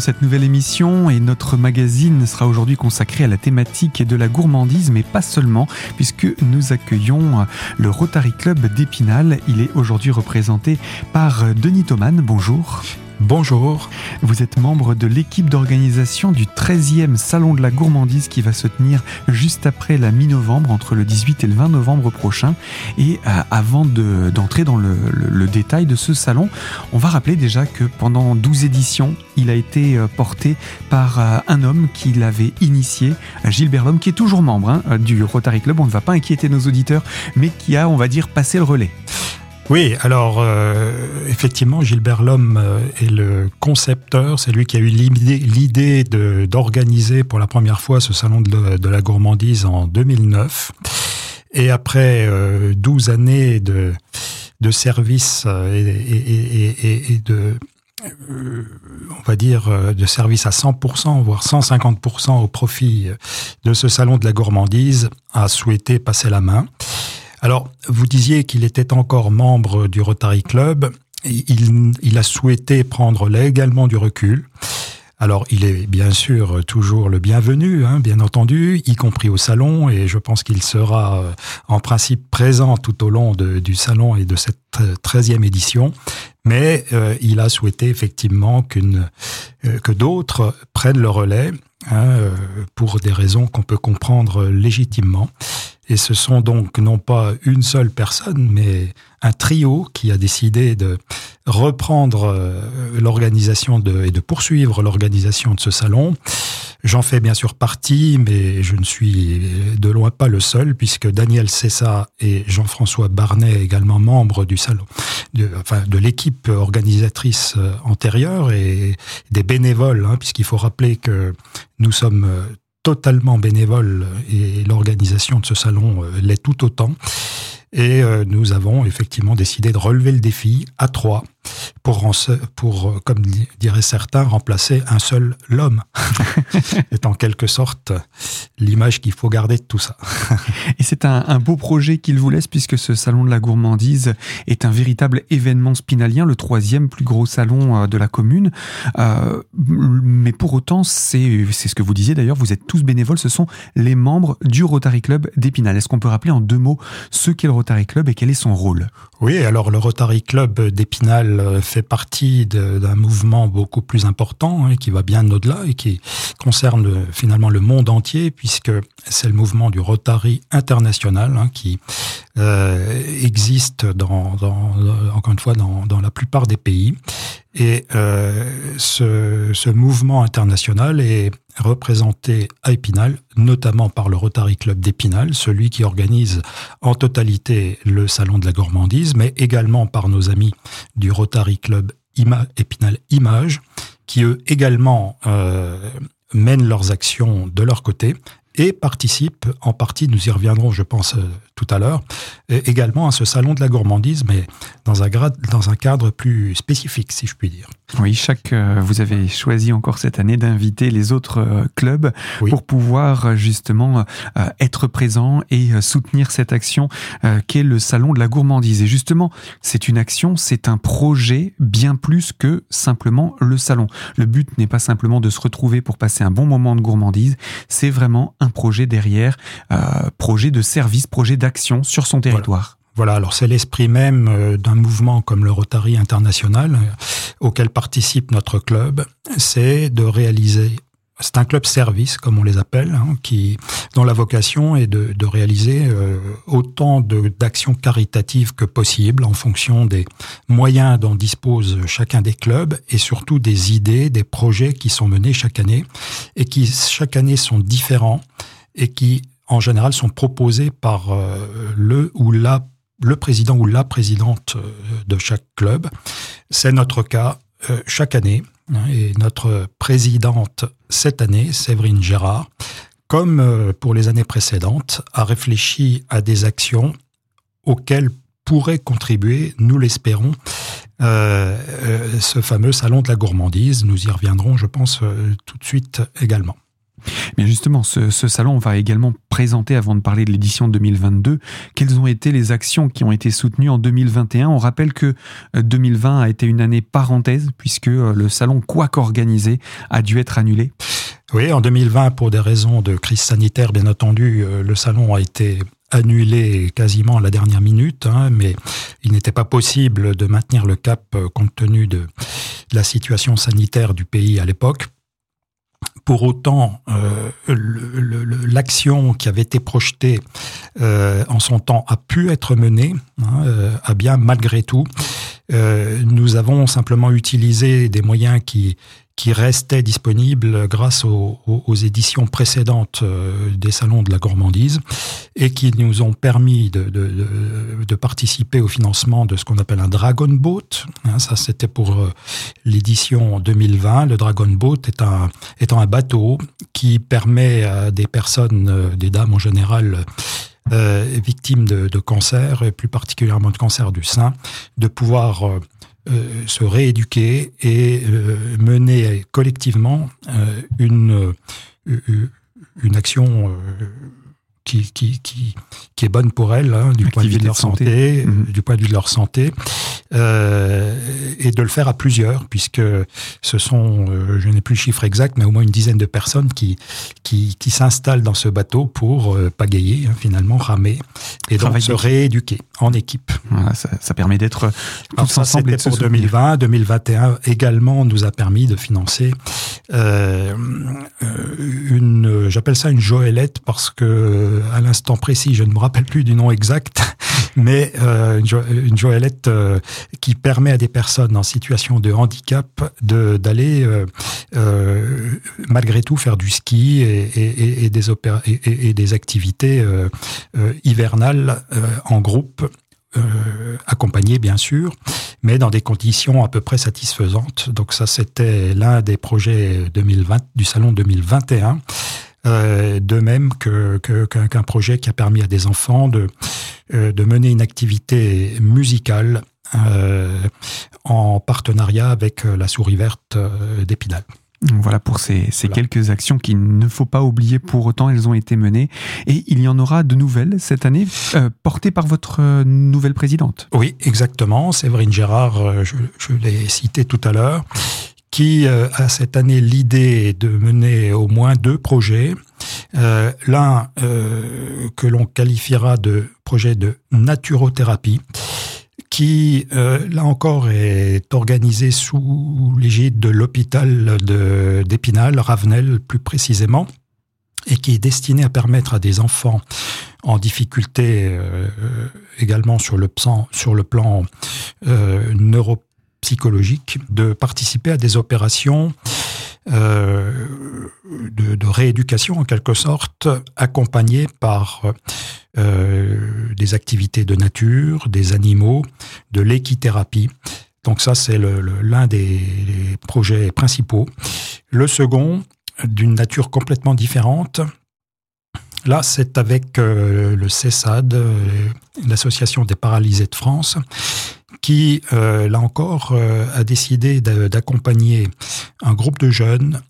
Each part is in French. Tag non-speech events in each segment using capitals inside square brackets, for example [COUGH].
cette nouvelle émission et notre magazine sera aujourd'hui consacré à la thématique de la gourmandise, mais pas seulement, puisque nous accueillons le Rotary Club d'Épinal. Il est aujourd'hui représenté par Denis Thoman. Bonjour. Bonjour. Vous êtes membre de l'équipe d'organisation du 13e Salon de la Gourmandise qui va se tenir juste après la mi-novembre, entre le 18 et le 20 novembre prochain. Et euh, avant d'entrer dans le, détail de ce salon, on va rappeler déjà que pendant 12 éditions, il a été euh, porté par euh, un homme qui l'avait initié, Gilbert Lhomme, qui est toujours membre hein, du Rotary Club. On ne va pas inquiéter nos auditeurs, mais qui a, on va dire, passé le relais. Oui, alors euh, effectivement, Gilbert Lhomme euh, est le concepteur, c'est lui qui a eu l'idée d'organiser pour la première fois ce salon de, la gourmandise en 2009. Et après 12 euh, années de, de service et, de on va dire, de service à 100%, voire 150% au profit de ce salon de la gourmandise, a souhaité passer la main. Alors, vous disiez qu'il était encore membre du Rotary Club. Il, a souhaité prendre légalement du recul. Alors, il est bien sûr toujours le bienvenu, hein, bien entendu, y compris au salon, et je pense qu'il sera euh, en principe présent tout au long du salon et de cette 13e édition. Mais euh, il a souhaité effectivement euh, que d'autres prennent le relais, hein, pour des raisons qu'on peut comprendre légitimement. Et ce sont donc non pas une seule personne, mais un trio qui a décidé de reprendre euh, l'organisation et de poursuivre l'organisation de ce salon. J'en fais bien sûr partie, mais je ne suis de loin pas le seul, puisque Daniel Cessa et Jean-François Barnet, également membres du salon, de, enfin, de l'équipe organisatrice euh, antérieure et des bénévoles, hein, puisqu'il faut rappeler que nous sommes euh, totalement bénévole et l'organisation de ce salon euh, l'est tout autant. Et euh, nous avons effectivement décidé de relever le défi à trois pour, pour euh, comme diraient certains, remplacer un seul l'homme. [LAUGHS] [LAUGHS] C'est en quelque sorte l'image qu'il faut garder de tout ça. [LAUGHS] Et c'est un, beau projet qu'il vous laisse puisque ce salon de la gourmandise est un véritable événement spinalien, le troisième plus gros salon de la commune. mais pour autant, c'est ce que vous disiez d'ailleurs, vous êtes tous bénévoles, ce sont les membres du Rotary Club d'Épinal. Est-ce qu'on peut rappeler en deux mots ce qu'est le Rotary Club et quel est son rôle? Oui, alors le Rotary Club d'Épinal euh, fait partie d'un mouvement beaucoup plus important hein, qui va bien au-delà et qui concerne euh, finalement le monde entier puisque c'est le mouvement du Rotary international hein, qui euh, existe encore une fois dans, la plupart des pays. Et euh, ce, mouvement international est représenté à Épinal, notamment par le Rotary Club d'Épinal, celui qui organise en totalité le Salon de la gourmandise, mais également par nos amis du Rotary Club Épinal Image, qui eux également euh, mènent leurs actions de leur côté et participent en partie, nous y reviendrons je pense euh, tout à l'heure, également à ce salon de la gourmandise, mais dans un, grade, dans un cadre plus spécifique, si je puis dire. Oui, chaque, euh, vous avez choisi encore cette année d'inviter les autres euh, clubs pour pouvoir euh, justement être présent et soutenir cette action qu'est le salon de la gourmandise. Et justement, c'est une action, c'est un projet bien plus que simplement le salon. Le but n'est pas simplement de se retrouver pour passer un bon moment de gourmandise, c'est vraiment un projet derrière, projet de service, projet d'action sur son territoire. Voilà, alors c'est l'esprit même euh, d'un mouvement comme le Rotary International, euh, auquel participe notre club, c'est de réaliser c'est un club service, comme on les appelle, hein, qui, dont la vocation est de, réaliser euh, autant d'actions caritatives que possible en fonction des moyens dont dispose chacun des clubs et surtout des idées, des projets qui sont menés chaque année et qui chaque année sont différents et qui en général, sont proposés par euh, le ou la le président ou la présidente euh, de chaque club. C'est notre cas euh, chaque année. Hein, et notre présidente cette année, Séverine Gérard, comme pour les années précédentes, a réfléchi à des actions auxquelles pourrait contribuer, nous l'espérons, ce fameux salon de la gourmandise. Nous y reviendrons, je pense, tout de suite également. Mais justement, ce, salon va également présenter, avant de parler de l'édition 2022, quelles ont été les actions qui ont été soutenues en 2021. On rappelle que 2020 euh, a été une année parenthèse, puisque euh, le salon, quoi qu'organisé, a dû être annulé. Oui, en 2020, pour des raisons de crise sanitaire, bien entendu, euh, le salon a été annulé quasiment à la dernière minute, hein, mais il n'était pas possible de maintenir le cap compte tenu de la situation sanitaire du pays à l'époque. Pour autant, euh, l'action qui avait été projetée euh, en son temps a pu être menée, hein, euh, bien malgré tout. nous avons simplement utilisé des moyens qui qui restait disponible grâce aux, éditions précédentes euh, des salons de la gourmandise et qui nous ont permis de, participer au financement de ce qu'on appelle un Dragon Boat. Hein, ça, c'était pour euh, l'édition 2020. Le Dragon Boat est un bateau qui permet à des personnes, euh, des dames en général, victimes de, de, cancer, et plus particulièrement de cancer du sein, de pouvoir euh, se rééduquer et euh, mener collectivement euh, une, une action qui, qui, qui, qui, est bonne pour elles, hein, du point de vue de leur santé, mhm. du point de vue de leur santé, euh, et de le faire à plusieurs, puisque ce sont, euh, je n'ai plus le chiffre exact, mais au moins une dizaine de personnes qui, qui, qui s'installent dans ce bateau pour euh, pagayer, hein, finalement, ramer, et donc se rééduquer en équipe. Voilà, ça, ça, permet d'être tous ensemble. C'était pour 2020, 2021 également nous a permis de financer euh, j'appelle ça une joëlette parce que à l'instant précis, je ne me rappelle plus du nom exact, [LAUGHS] mais euh, une, joëlette euh, qui permet à des personnes en situation de handicap d'aller euh, malgré tout faire du ski et, et, des, et, des activités hivernales en groupe euh, bien sûr, mais dans des conditions à peu près satisfaisantes. Donc ça, c'était l'un des projets 2020 du salon 2021. Euh, de même que qu'un projet qui a permis à des enfants de euh, de mener une activité musicale euh, en partenariat avec la Souris verte d'Épinal. Voilà pour ces, ces quelques actions qu'il ne faut pas oublier pour autant, elles ont été menées. Et il y en aura de nouvelles cette année, portées par votre nouvelle présidente. Oui, exactement. Séverine Gérard, je, je l'ai cité tout à l'heure euh, a cette année l'idée de mener au moins deux projets. Euh, L'un euh, que l'on qualifiera de projet de naturothérapie, qui, là encore, est organisé sous l'égide de l'hôpital d'Épinal, Ravenel plus précisément, et qui est destiné à permettre à des enfants en difficulté également sur le plan, sur psychologique de participer à des opérations euh, de, rééducation en quelque sorte, accompagnées par euh, des activités de nature, des animaux, de l'équithérapie. Donc ça, c'est l'un des projets principaux. Le second, d'une nature complètement différente, Là, c'est avec euh, le CESAD, l'Association des paralysés de France, qui, euh, là encore, euh, a décidé d'accompagner un groupe de jeunes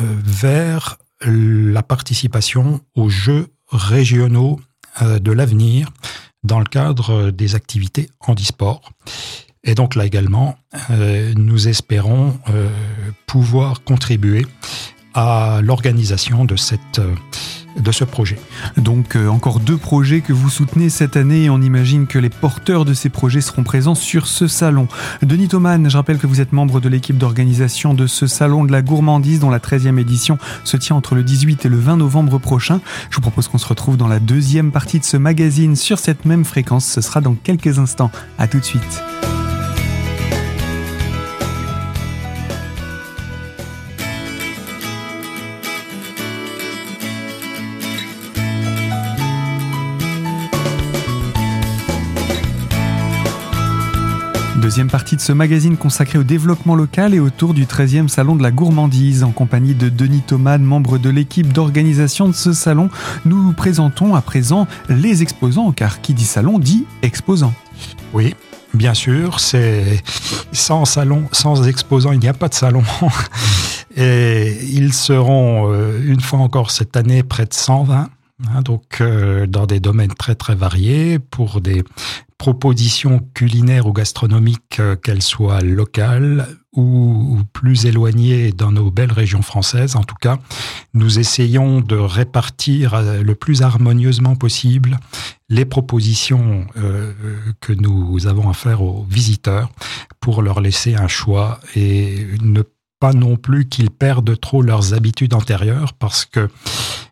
euh, vers la participation aux Jeux régionaux de l'avenir dans le cadre des activités handisport. Et donc là également, nous espérons pouvoir contribuer à l'organisation de cette de ce projet. Donc euh, encore deux projets que vous soutenez cette année et on imagine que les porteurs de ces projets seront présents sur ce salon. Denis Thoman, je rappelle que vous êtes membre de l'équipe d'organisation de ce salon de la gourmandise dont la 13e édition se tient entre le 18 et le 20 novembre prochain. Je vous propose qu'on se retrouve dans la deuxième partie de ce magazine sur cette même fréquence. Ce sera dans quelques instants. À tout de suite. Deuxième partie de ce magazine consacré au développement local et autour du 13e salon de la gourmandise. En compagnie de Denis Thomas, membre de l'équipe d'organisation de ce salon, nous présentons à présent les exposants, car qui dit salon dit exposant. Oui, bien sûr, c'est sans salon, sans exposant, il n'y a pas de salon. [LAUGHS] Et ils seront, une fois encore cette année, près de 120. Hein, donc dans des domaines très très variés pour des propositions culinaires ou gastronomiques, euh, qu'elles soient locales ou, plus éloignées dans nos belles régions françaises. En tout cas, nous essayons de répartir euh, le plus harmonieusement possible les propositions euh, que nous avons à faire aux visiteurs pour leur laisser un choix et ne pas non plus qu'ils perdent trop leurs habitudes antérieures parce que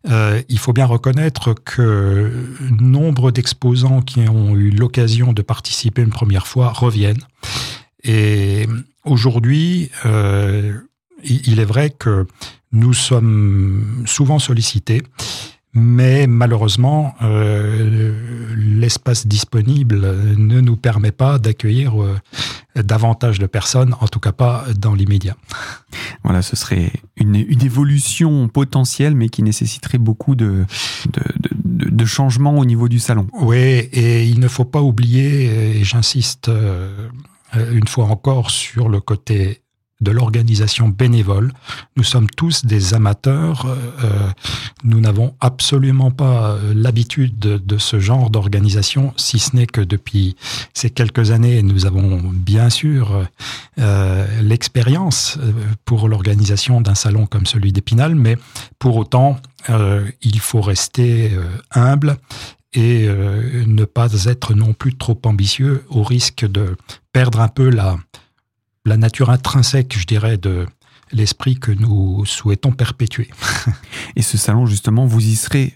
euh, il faut bien reconnaître que nombre d'exposants qui ont eu l'occasion de participer une première fois reviennent. Et aujourd'hui, euh, il est vrai que nous sommes souvent sollicités mais malheureusement, euh, l'espace disponible ne nous permet pas d'accueillir euh, davantage de personnes, en tout cas pas dans l'immédiat. Voilà, ce serait une, évolution potentielle, mais qui nécessiterait beaucoup de, de, changements au niveau du salon. Oui, et il ne faut pas oublier, et j'insiste euh, une fois encore sur le côté de l'organisation bénévole. Nous sommes tous des amateurs. Euh, euh, nous n'avons absolument pas euh, l'habitude de, ce genre d'organisation, si ce n'est que depuis ces quelques années, nous avons bien sûr l'expérience pour l'organisation d'un salon comme celui d'Épinal, mais pour autant, il faut rester humble et ne pas être non plus trop ambitieux au risque de perdre un peu la, la nature intrinsèque, je dirais, de l'esprit que nous souhaitons perpétuer. [LAUGHS] Et ce salon, justement, vous y serez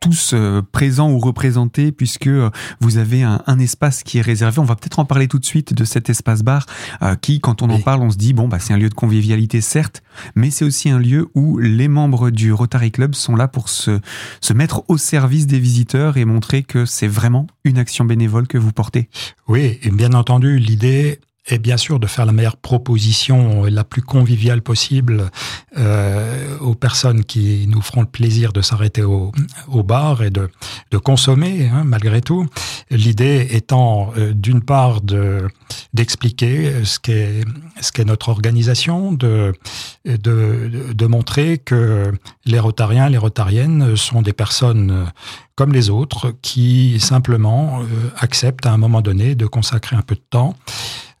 tous euh, présents ou représentés puisque euh, vous avez un, espace qui est réservé. On va peut-être en parler tout de suite de cet espace bar euh, qui, quand on en parle, on se dit bon bah c'est un lieu de convivialité certes, mais c'est aussi un lieu où les membres du Rotary Club sont là pour se, se mettre au service des visiteurs et montrer que c'est vraiment une action bénévole que vous portez. Oui, et bien entendu, l'idée et bien sûr de faire la meilleure proposition la plus conviviale possible euh, aux personnes qui nous feront le plaisir de s'arrêter au, au, bar et de, de consommer hein, malgré tout. L'idée étant euh, d'une part de d'expliquer ce qu'est ce qu'est notre organisation, de, de de montrer que les Rotariens, les Rotariennes sont des personnes comme les autres qui simplement euh, acceptent à un moment donné de consacrer un peu de temps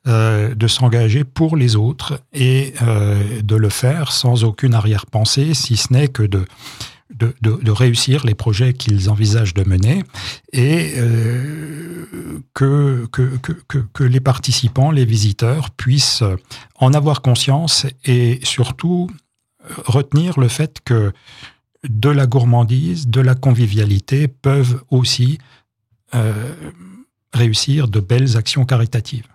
euh, de s'engager pour les autres et euh, de le faire sans aucune arrière-pensée, si ce n'est que de, de, réussir les projets qu'ils envisagent de mener et euh, que, que, que, que, les participants, les visiteurs puissent en avoir conscience et surtout retenir le fait que de la gourmandise, de la convivialité peuvent aussi réussir de belles actions caritatives.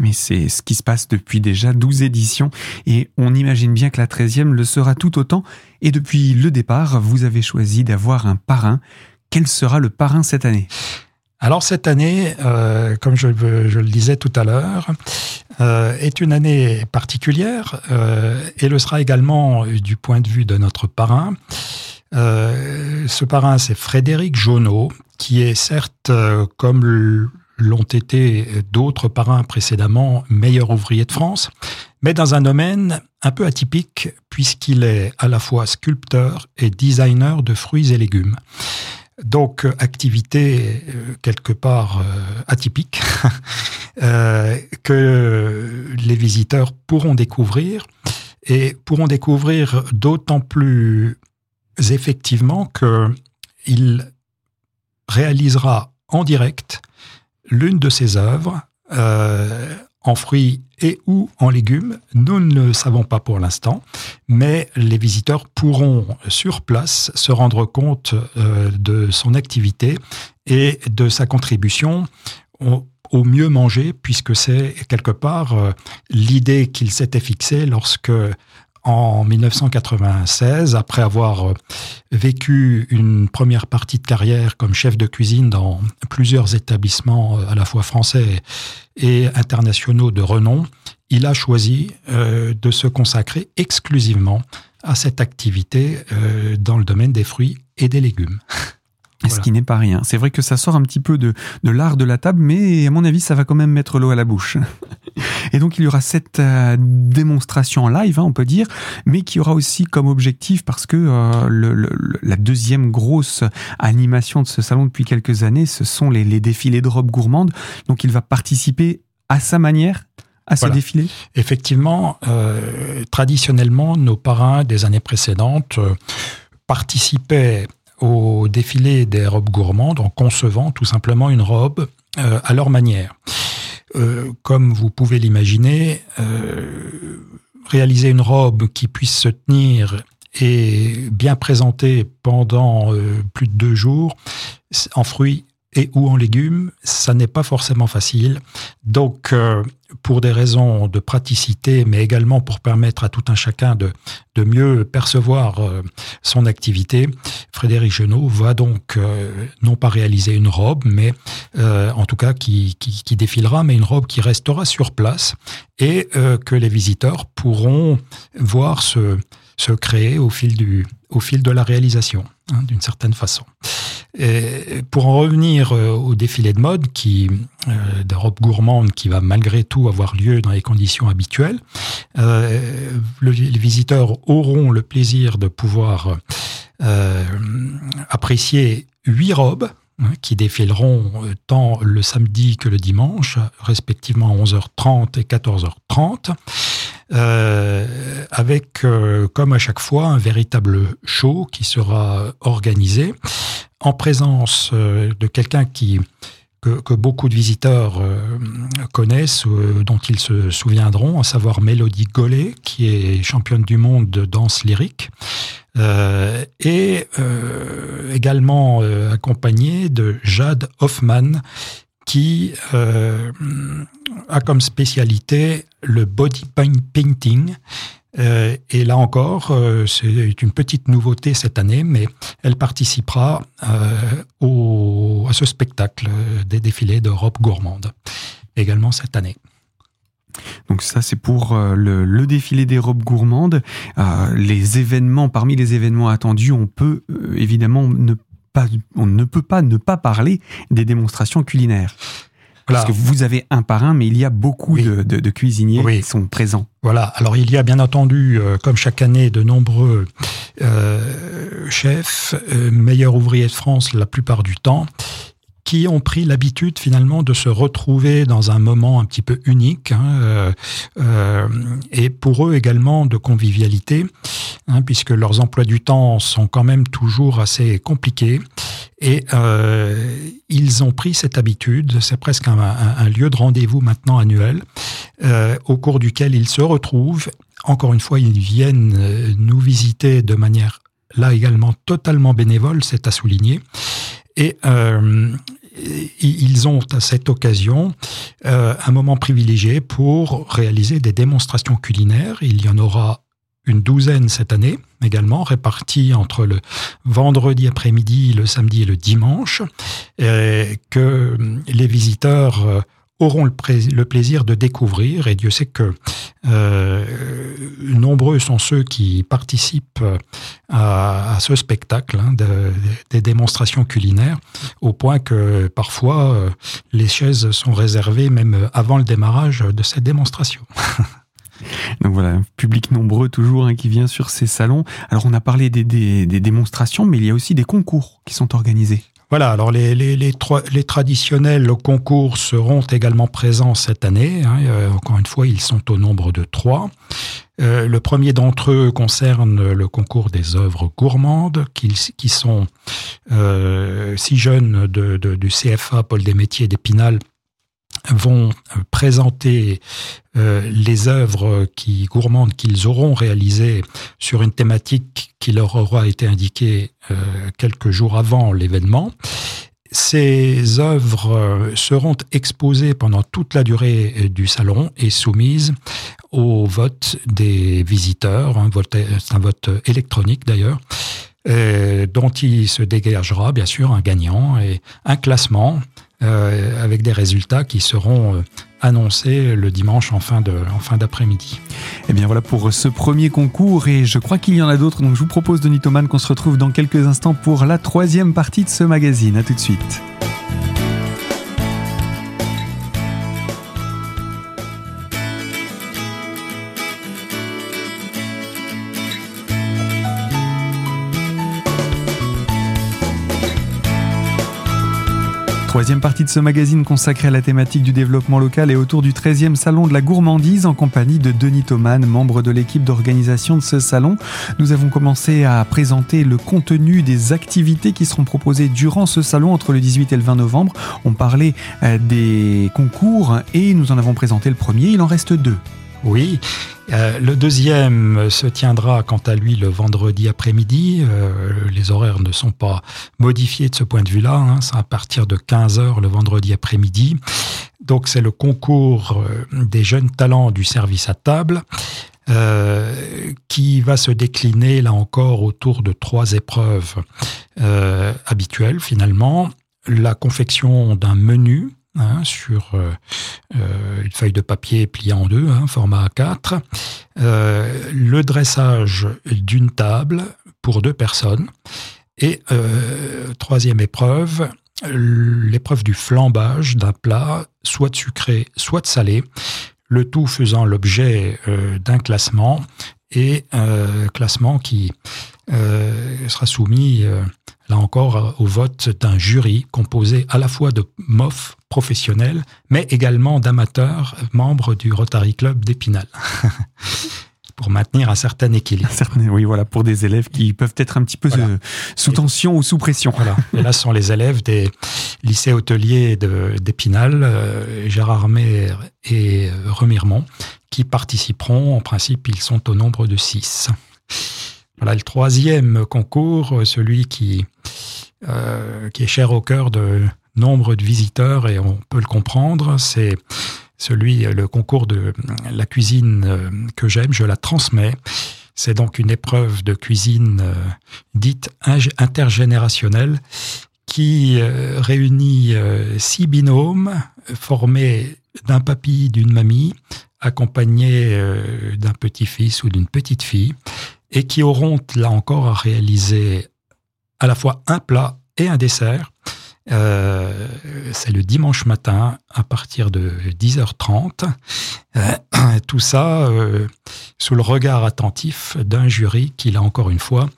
Mais c'est ce qui se passe depuis déjà 12 éditions et on imagine bien que la 13e le sera tout autant. Et depuis le départ, vous avez choisi d'avoir un parrain. Quel sera le parrain cette année? Alors cette année, euh, comme je, le disais tout à l'heure, euh, est une année particulière euh, et le sera également du point de vue de notre parrain. ce parrain, c'est Frédéric Jonot, qui est certes, comme l'ont été d'autres parrains précédemment meilleurs ouvriers de France, mais dans un domaine un peu atypique puisqu'il est à la fois sculpteur et designer de fruits et légumes. Donc activité euh, quelque part euh, atypique [LAUGHS] euh, que les visiteurs pourront découvrir et pourront découvrir d'autant plus effectivement qu'il réalisera en direct l'une de ses œuvres euh, en fruits et ou en légumes. Nous ne savons pas pour l'instant, mais les visiteurs pourront sur place se rendre compte euh, de son activité et de sa contribution au, mieux manger, puisque c'est quelque part euh, l'idée qu'il s'était fixée lorsque en 1996, après avoir euh, vécu une première partie de carrière comme chef de cuisine dans plusieurs établissements euh, à la fois français et internationaux de renom, il a choisi euh, de se consacrer exclusivement à cette activité dans le domaine des fruits et des légumes. [LAUGHS] Ce qui n'est pas rien. C'est vrai que ça sort un petit peu de, de l'art de la table, mais à mon avis, ça va quand même mettre l'eau à la bouche. [LAUGHS] Et donc il y aura cette euh, démonstration en live, hein, on peut dire, mais qui aura aussi comme objectif, parce que le, la deuxième grosse animation de ce salon depuis quelques années, ce sont les, les défilés de robes gourmandes. Donc il va participer à sa manière à ce défilé Effectivement, euh, traditionnellement, nos parrains des années précédentes euh, participaient au défilé des robes gourmandes en concevant tout simplement une robe euh, à leur manière. comme vous pouvez l'imaginer, réaliser une robe qui puisse se tenir et bien présentée pendant plus de deux jours en fruits et ou en légumes, ça n'est pas forcément facile. Donc, euh, pour des raisons de praticité, mais également pour permettre à tout un chacun de, de mieux percevoir euh, son activité, Frédéric Genot va donc euh, non pas réaliser une robe, mais en tout cas qui, défilera, mais une robe qui restera sur place et que les visiteurs pourront voir se, créer au fil, au fil de la réalisation, hein, d'une certaine façon. Et pour en revenir euh, au défilé de mode, qui euh, de robe gourmande, qui va malgré tout avoir lieu dans les conditions habituelles, euh, les visiteurs auront le plaisir de pouvoir euh, apprécier huit robes hein, qui défileront euh, tant le samedi que le dimanche, respectivement à 11h30 et 14h30. Euh, avec, euh, comme à chaque fois, un véritable show qui sera organisé en présence euh, de quelqu'un qui que, beaucoup de visiteurs connaissent, dont ils se souviendront, à savoir Mélodie Gollet, qui est championne du monde de danse lyrique, et également accompagnée de Jade Hoffman, qui euh, a comme spécialité le body painting. Euh, et là encore, euh, c'est une petite nouveauté cette année, mais elle participera au, à ce spectacle des défilés d'Europe gourmande également cette année. Donc ça, c'est pour le, le, défilé des robes gourmandes. les événements, parmi les événements attendus, on peut évidemment ne on ne peut pas ne pas parler des démonstrations culinaires. Parce que vous avez un par un, mais il y a beaucoup de, cuisiniers qui sont présents. Voilà. Alors il y a bien entendu, euh, comme chaque année, de nombreux euh, chefs, euh, meilleurs ouvriers de France la plupart du temps qui ont pris l'habitude finalement de se retrouver dans un moment un petit peu unique hein, euh, euh, et pour eux également de convivialité, hein, puisque leurs emplois du temps sont quand même toujours assez compliqués. Et euh, ils ont pris cette habitude, c'est presque un, lieu de rendez-vous maintenant annuel, au cours duquel ils se retrouvent. Encore une fois, ils viennent nous visiter de manière là également totalement bénévole, c'est à souligner. Et euh, ils ont à cette occasion euh, un moment privilégié pour réaliser des démonstrations culinaires. Il y en aura une douzaine cette année également, réparties entre le vendredi après-midi, le samedi et le dimanche, que les visiteurs euh, auront le, plaisir de découvrir, et Dieu sait que euh, nombreux sont ceux qui participent à, ce spectacle hein, des démonstrations culinaires, au point que parfois euh, les chaises sont réservées même avant le démarrage de cette démonstration. [LAUGHS] Donc voilà, un public nombreux toujours hein, qui vient sur ces salons. Alors on a parlé des démonstrations, mais il y a aussi des concours qui sont organisés. Voilà, alors les, les, les, les, traditionnels concours seront également présents cette année. Hein, euh, encore une fois, ils sont au nombre de trois. Euh, le premier d'entre eux concerne le concours des œuvres gourmandes, qui, sont euh, six jeunes de, du CFA Paul Desmétiers d'Épinal vont euh, présenter euh, les œuvres qui gourmandes qu'ils auront réalisées sur une thématique qui leur aura été indiquée euh, quelques jours avant l'événement. Ces œuvres seront exposées pendant toute la durée du salon et soumises au vote des visiteurs, vote, un vote électronique d'ailleurs, dont il se dégagera bien sûr un gagnant et un classement euh, avec des résultats qui seront euh, annoncés le dimanche en fin, de, en d'après-midi. Et eh bien voilà pour ce premier concours et je crois qu'il y en a d'autres donc je vous propose Denis Thoman qu'on se retrouve dans quelques instants pour la troisième partie de ce magazine. A tout de suite. Troisième partie de ce magazine consacré à la thématique du développement local et autour du 13e salon de la gourmandise en compagnie de Denis Thoman, membre de l'équipe d'organisation de ce salon. Nous avons commencé à présenter le contenu des activités qui seront proposées durant ce salon entre le 18 et le 20 novembre. On parlait euh, des concours et nous en avons présenté le premier, il en reste deux. Oui, euh, le deuxième se tiendra quant à lui le vendredi après-midi. Euh, les horaires ne sont pas modifiés de ce point de vue-là. Hein. C'est à partir de 15h le vendredi après-midi. Donc c'est le concours euh, des jeunes talents du service à table. qui va se décliner là encore autour de trois épreuves habituelles finalement. La confection d'un menu Hein, sur euh, euh, une feuille de papier pliée en deux, hein, format A4, euh, le dressage d'une table pour deux personnes, et troisième épreuve, l'épreuve du flambage d'un plat, soit sucré, soit salé, le tout faisant l'objet d'un classement, et classement qui sera soumis là encore, au vote d'un jury composé à la fois de MOF professionnels, mais également d'amateurs membres du Rotary Club d'Épinal. [LAUGHS] pour maintenir un certain équilibre. oui, voilà, pour des élèves qui peuvent être un petit peu euh, sous tension ou sous pression. Voilà. Et là, ce sont les élèves des lycées hôteliers d'Épinal, euh, Gérard Armé et euh, Remiremont, qui participeront. En principe, ils sont au nombre de six. Voilà le troisième concours, celui qui, euh, qui est cher au cœur de nombre de visiteurs et on peut le comprendre, c'est celui, le concours de la cuisine euh, que j'aime, je la transmets. C'est donc une épreuve de cuisine euh, dite intergénérationnelle qui réunit six binômes formés d'un papy, d'une mamie, accompagnés d'un petit-fils ou d'une petite fille et qui auront là encore à réaliser à la fois un plat et un dessert. Euh, c'est le dimanche matin à partir de 10h30. Euh, [CLEARS THROAT] tout ça euh, sous le regard attentif d'un jury qui, là encore une fois,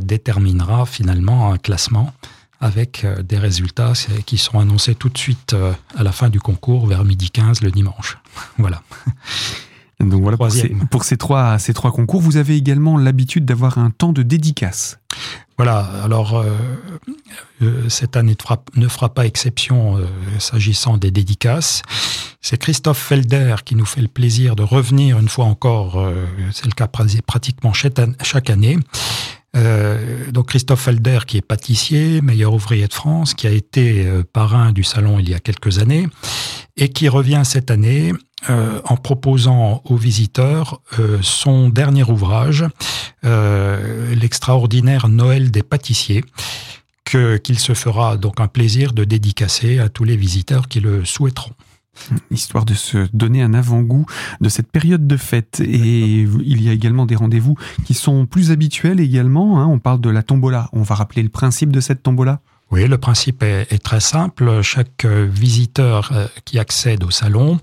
déterminera finalement un classement avec des résultats qui seront annoncés tout de suite à la fin du concours vers midi 15 le dimanche. [LAUGHS] Voilà. Donc voilà, pour, ces, trois, ces trois concours, vous avez également l'habitude d'avoir un temps de dédicace. Voilà, alors euh, euh, cette année ne fera, pas exception euh, s'agissant des dédicaces. C'est Christophe Felder qui nous fait le plaisir de revenir une fois encore, c'est le cas pratiquement chaque année. donc Christophe Felder qui est pâtissier, meilleur ouvrier de France, qui a été parrain du salon il y a quelques années et qui revient cette année euh, en proposant aux visiteurs euh, son dernier ouvrage, euh, l'extraordinaire Noël des pâtissiers, qu'il se fera donc un plaisir de dédicacer à tous les visiteurs qui le souhaiteront histoire de se donner un avant-goût de cette période de fête. Et il y a également des rendez-vous qui sont plus habituels également. Hein. On parle de la tombola. On va rappeler le principe de cette tombola? Oui, le principe est, très simple. Chaque visiteur qui accède au salon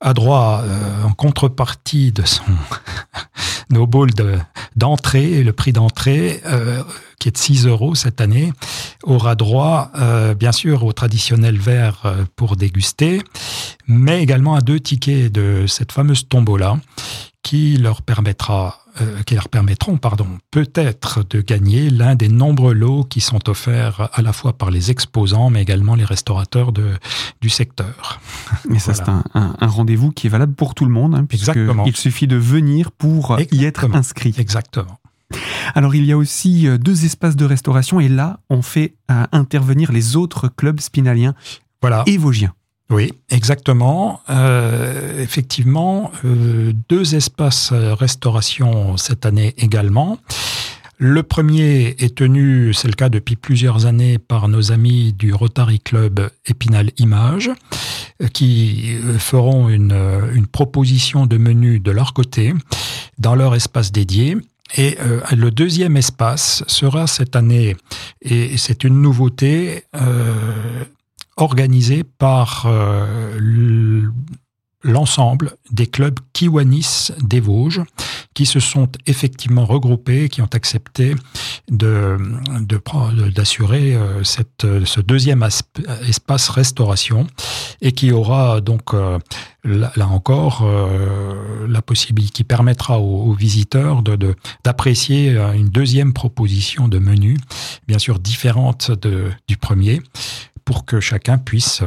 a droit, euh, en contrepartie de son [LAUGHS] nos bowls d'entrée, le prix d'entrée, qui est de 6 euros cette année, aura droit, bien sûr, au traditionnel verre pour déguster, mais également à deux tickets de cette fameuse tombola qui leur permettra euh, qui leur permettront, pardon, peut-être de gagner l'un des nombreux lots qui sont offerts à la fois par les exposants, mais également les restaurateurs de, du secteur. [LAUGHS] Et ça, c'est un, un, rendez-vous qui est valable pour tout le monde, hein, Il suffit de venir pour y être inscrit. Exactement. Alors il y a aussi euh, deux espaces de restauration et là on fait euh, intervenir les autres clubs spinaliens voilà. et vosgiens. Oui, exactement. Euh, effectivement, euh, deux espaces restauration cette année également. Le premier est tenu, c'est le cas depuis plusieurs années, par nos amis du Rotary Club Épinal Image, qui feront une, une proposition de menu de leur côté dans leur espace dédié. Et euh, le deuxième espace sera cette année, et c'est une nouveauté, euh, organisé par euh, l'ensemble des clubs Kiwanis des Vosges, qui se sont effectivement regroupés, qui ont accepté de d'assurer euh, cette ce deuxième espace restauration et qui aura donc euh, là, encore euh, la possibilité qui permettra aux, visiteurs de d'apprécier une deuxième proposition de menu, bien sûr différente de, du premier, pour que chacun puisse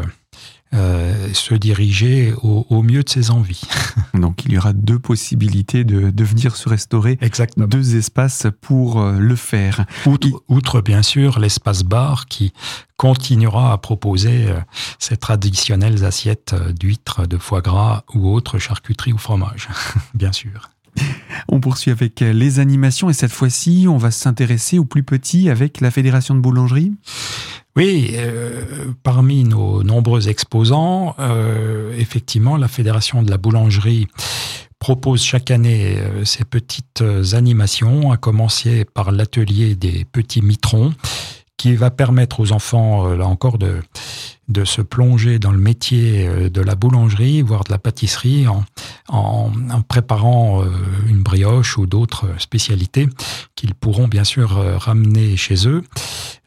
euh, se diriger au, mieux de ses envies. [LAUGHS] Donc il y aura deux possibilités de, de venir se restaurer, Exactement. deux espaces pour euh, le faire. Outre, bien sûr l'espace bar qui continuera à proposer euh, ces traditionnelles assiettes d'huîtres, de foie gras ou autres charcuteries ou fromage, [LAUGHS] bien sûr. On poursuit avec les animations et cette fois-ci, on va s'intéresser aux plus petits avec la Fédération de boulangerie. Oui, euh, parmi nos nombreux exposants, euh, effectivement, la Fédération de la boulangerie propose chaque année euh, ces petites animations, à commencer par l'atelier des petits mitrons, qui va permettre aux enfants, là encore, de, de se plonger dans le métier de la boulangerie, voire de la pâtisserie, en, en, préparant une brioche ou d'autres spécialités qu'ils pourront bien sûr ramener chez eux.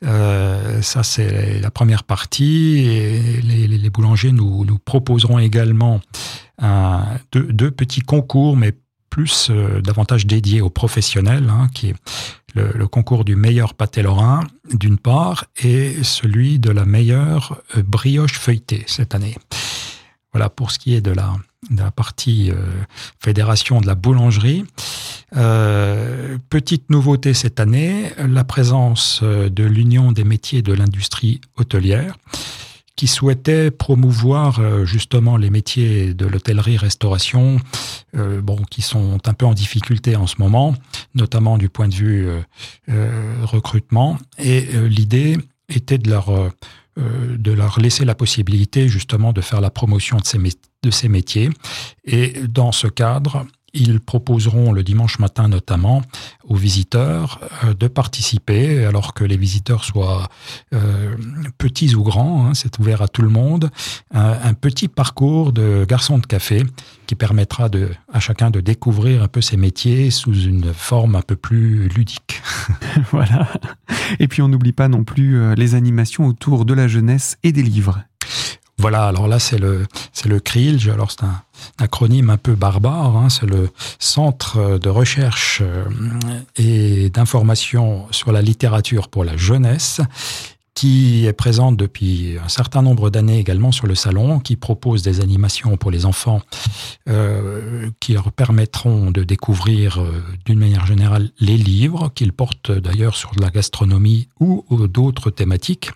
Euh, ça, c'est la première partie. Et les, boulangers nous, nous, proposeront également un, deux, petits concours, mais plus euh, davantage dédiés aux professionnels, hein, qui est le, concours du meilleur pâté lorrain, d'une part, et celui de la meilleure euh, brioche feuilletée cette année. Voilà pour ce qui est de la, partie fédération de la boulangerie. Euh, petite nouveauté cette année, la présence euh, de l'Union des métiers de l'industrie hôtelière qui souhaitait promouvoir euh, justement les métiers de l'hôtellerie-restauration, bon, qui sont un peu en difficulté en ce moment, notamment du point de vue recrutement. Et l'idée était de leur de leur laisser la possibilité justement de faire la promotion de ces, de ces métiers. Et dans ce cadre, ils proposeront le dimanche matin notamment aux visiteurs euh, de participer, alors que les visiteurs soient euh, petits ou grands, hein, c'est ouvert à tout le monde, un, petit parcours de garçon de café qui permettra de, à chacun de découvrir un peu ses métiers sous une forme un peu plus ludique. [LAUGHS] [LAUGHS] voilà. Et puis on n'oublie pas non plus euh, les animations autour de la jeunesse et des livres. Voilà, alors là c'est le c'est le CRILGE, alors c'est un acronyme un peu barbare, hein, c'est le Centre de recherche euh, et d'information sur la littérature pour la jeunesse qui est présente depuis un certain nombre d'années également sur le salon, qui propose des animations pour les enfants euh, qui leur permettront de découvrir euh, d'une manière générale les livres, qu'ils portent d'ailleurs sur la gastronomie ou d'autres thématiques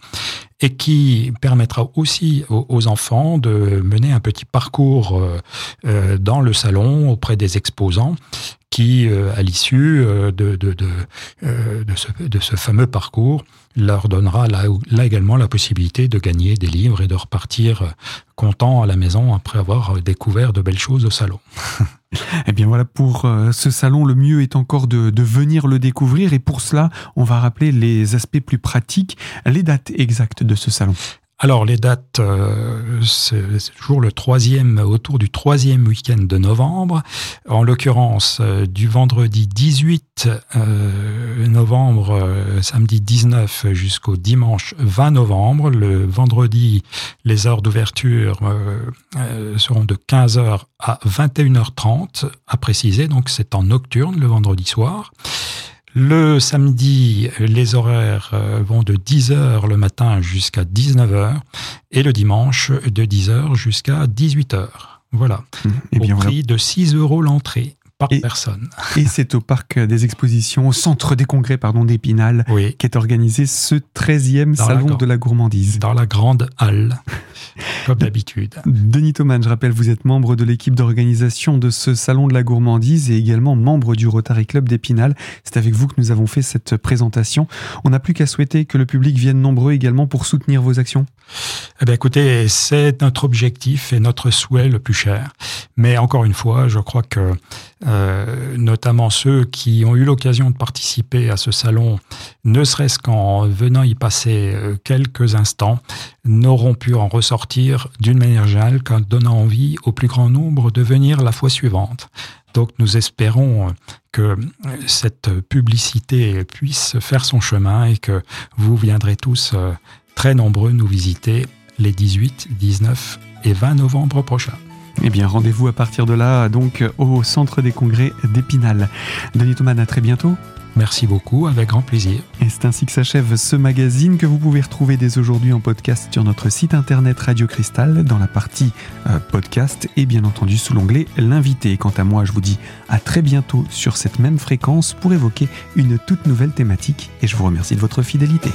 et qui permettra aussi aux, enfants de mener un petit parcours euh, euh, dans le salon auprès des exposants qui, euh, à l'issue de, ce fameux parcours, leur donnera là, également la possibilité de gagner des livres et de repartir content à la maison après avoir découvert de belles choses au salon. [LAUGHS] Eh bien voilà, pour euh, ce salon, le mieux est encore de, venir le découvrir et pour cela, on va rappeler les aspects plus pratiques, les dates exactes de ce salon. Alors les dates, euh, c'est toujours le troisième, autour du troisième week-end de novembre. En l'occurrence, euh, du vendredi 18 euh, novembre, samedi 19 jusqu'au dimanche 20 novembre. Le vendredi, les heures d'ouverture seront de 15h à 21h30, à préciser. Donc c'est en nocturne le vendredi soir. Le samedi, les horaires euh, vont de 10h le matin jusqu'à 19h et le dimanche de 10h jusqu'à 18h. Voilà. Et eh bien, au prix de 6 euros l'entrée par personne. Et c'est au parc des expositions, au centre des congrès pardon d'Épinal, qui est organisé ce 13e salon de la gourmandise. Dans la grande halle. Comme d'habitude. Denis Thoman, je rappelle, vous êtes membre de l'équipe d'organisation de ce salon de la gourmandise et également membre du Rotary Club d'Épinal. C'est avec vous que nous avons fait cette présentation. On n'a plus qu'à souhaiter que le public vienne nombreux également pour soutenir vos actions. Eh bien, écoutez, c'est notre objectif et notre souhait le plus cher. Mais encore une fois, je crois que euh, notamment ceux qui ont eu l'occasion de participer à ce salon, ne serait-ce qu'en venant y passer euh, quelques instants, n'auront pu en ressortir d'une manière générale qu'en donnant envie au plus grand nombre de venir la fois suivante. Donc nous espérons que cette publicité puisse faire son chemin et que vous viendrez tous très nombreux nous visiter les 18, 19 et 20 novembre prochains. Eh bien, rendez-vous à partir de là, donc, au Centre des Congrès d'Épinal. Denis Thomas, à très bientôt. Merci beaucoup, avec grand plaisir. Et c'est ainsi que s'achève ce magazine que vous pouvez retrouver dès aujourd'hui en podcast sur notre site internet Radio Cristal dans la partie euh, podcast et bien entendu sous l'onglet l'invité. Quant à moi, je vous dis à très bientôt sur cette même fréquence pour évoquer une toute nouvelle thématique et je vous remercie de votre fidélité.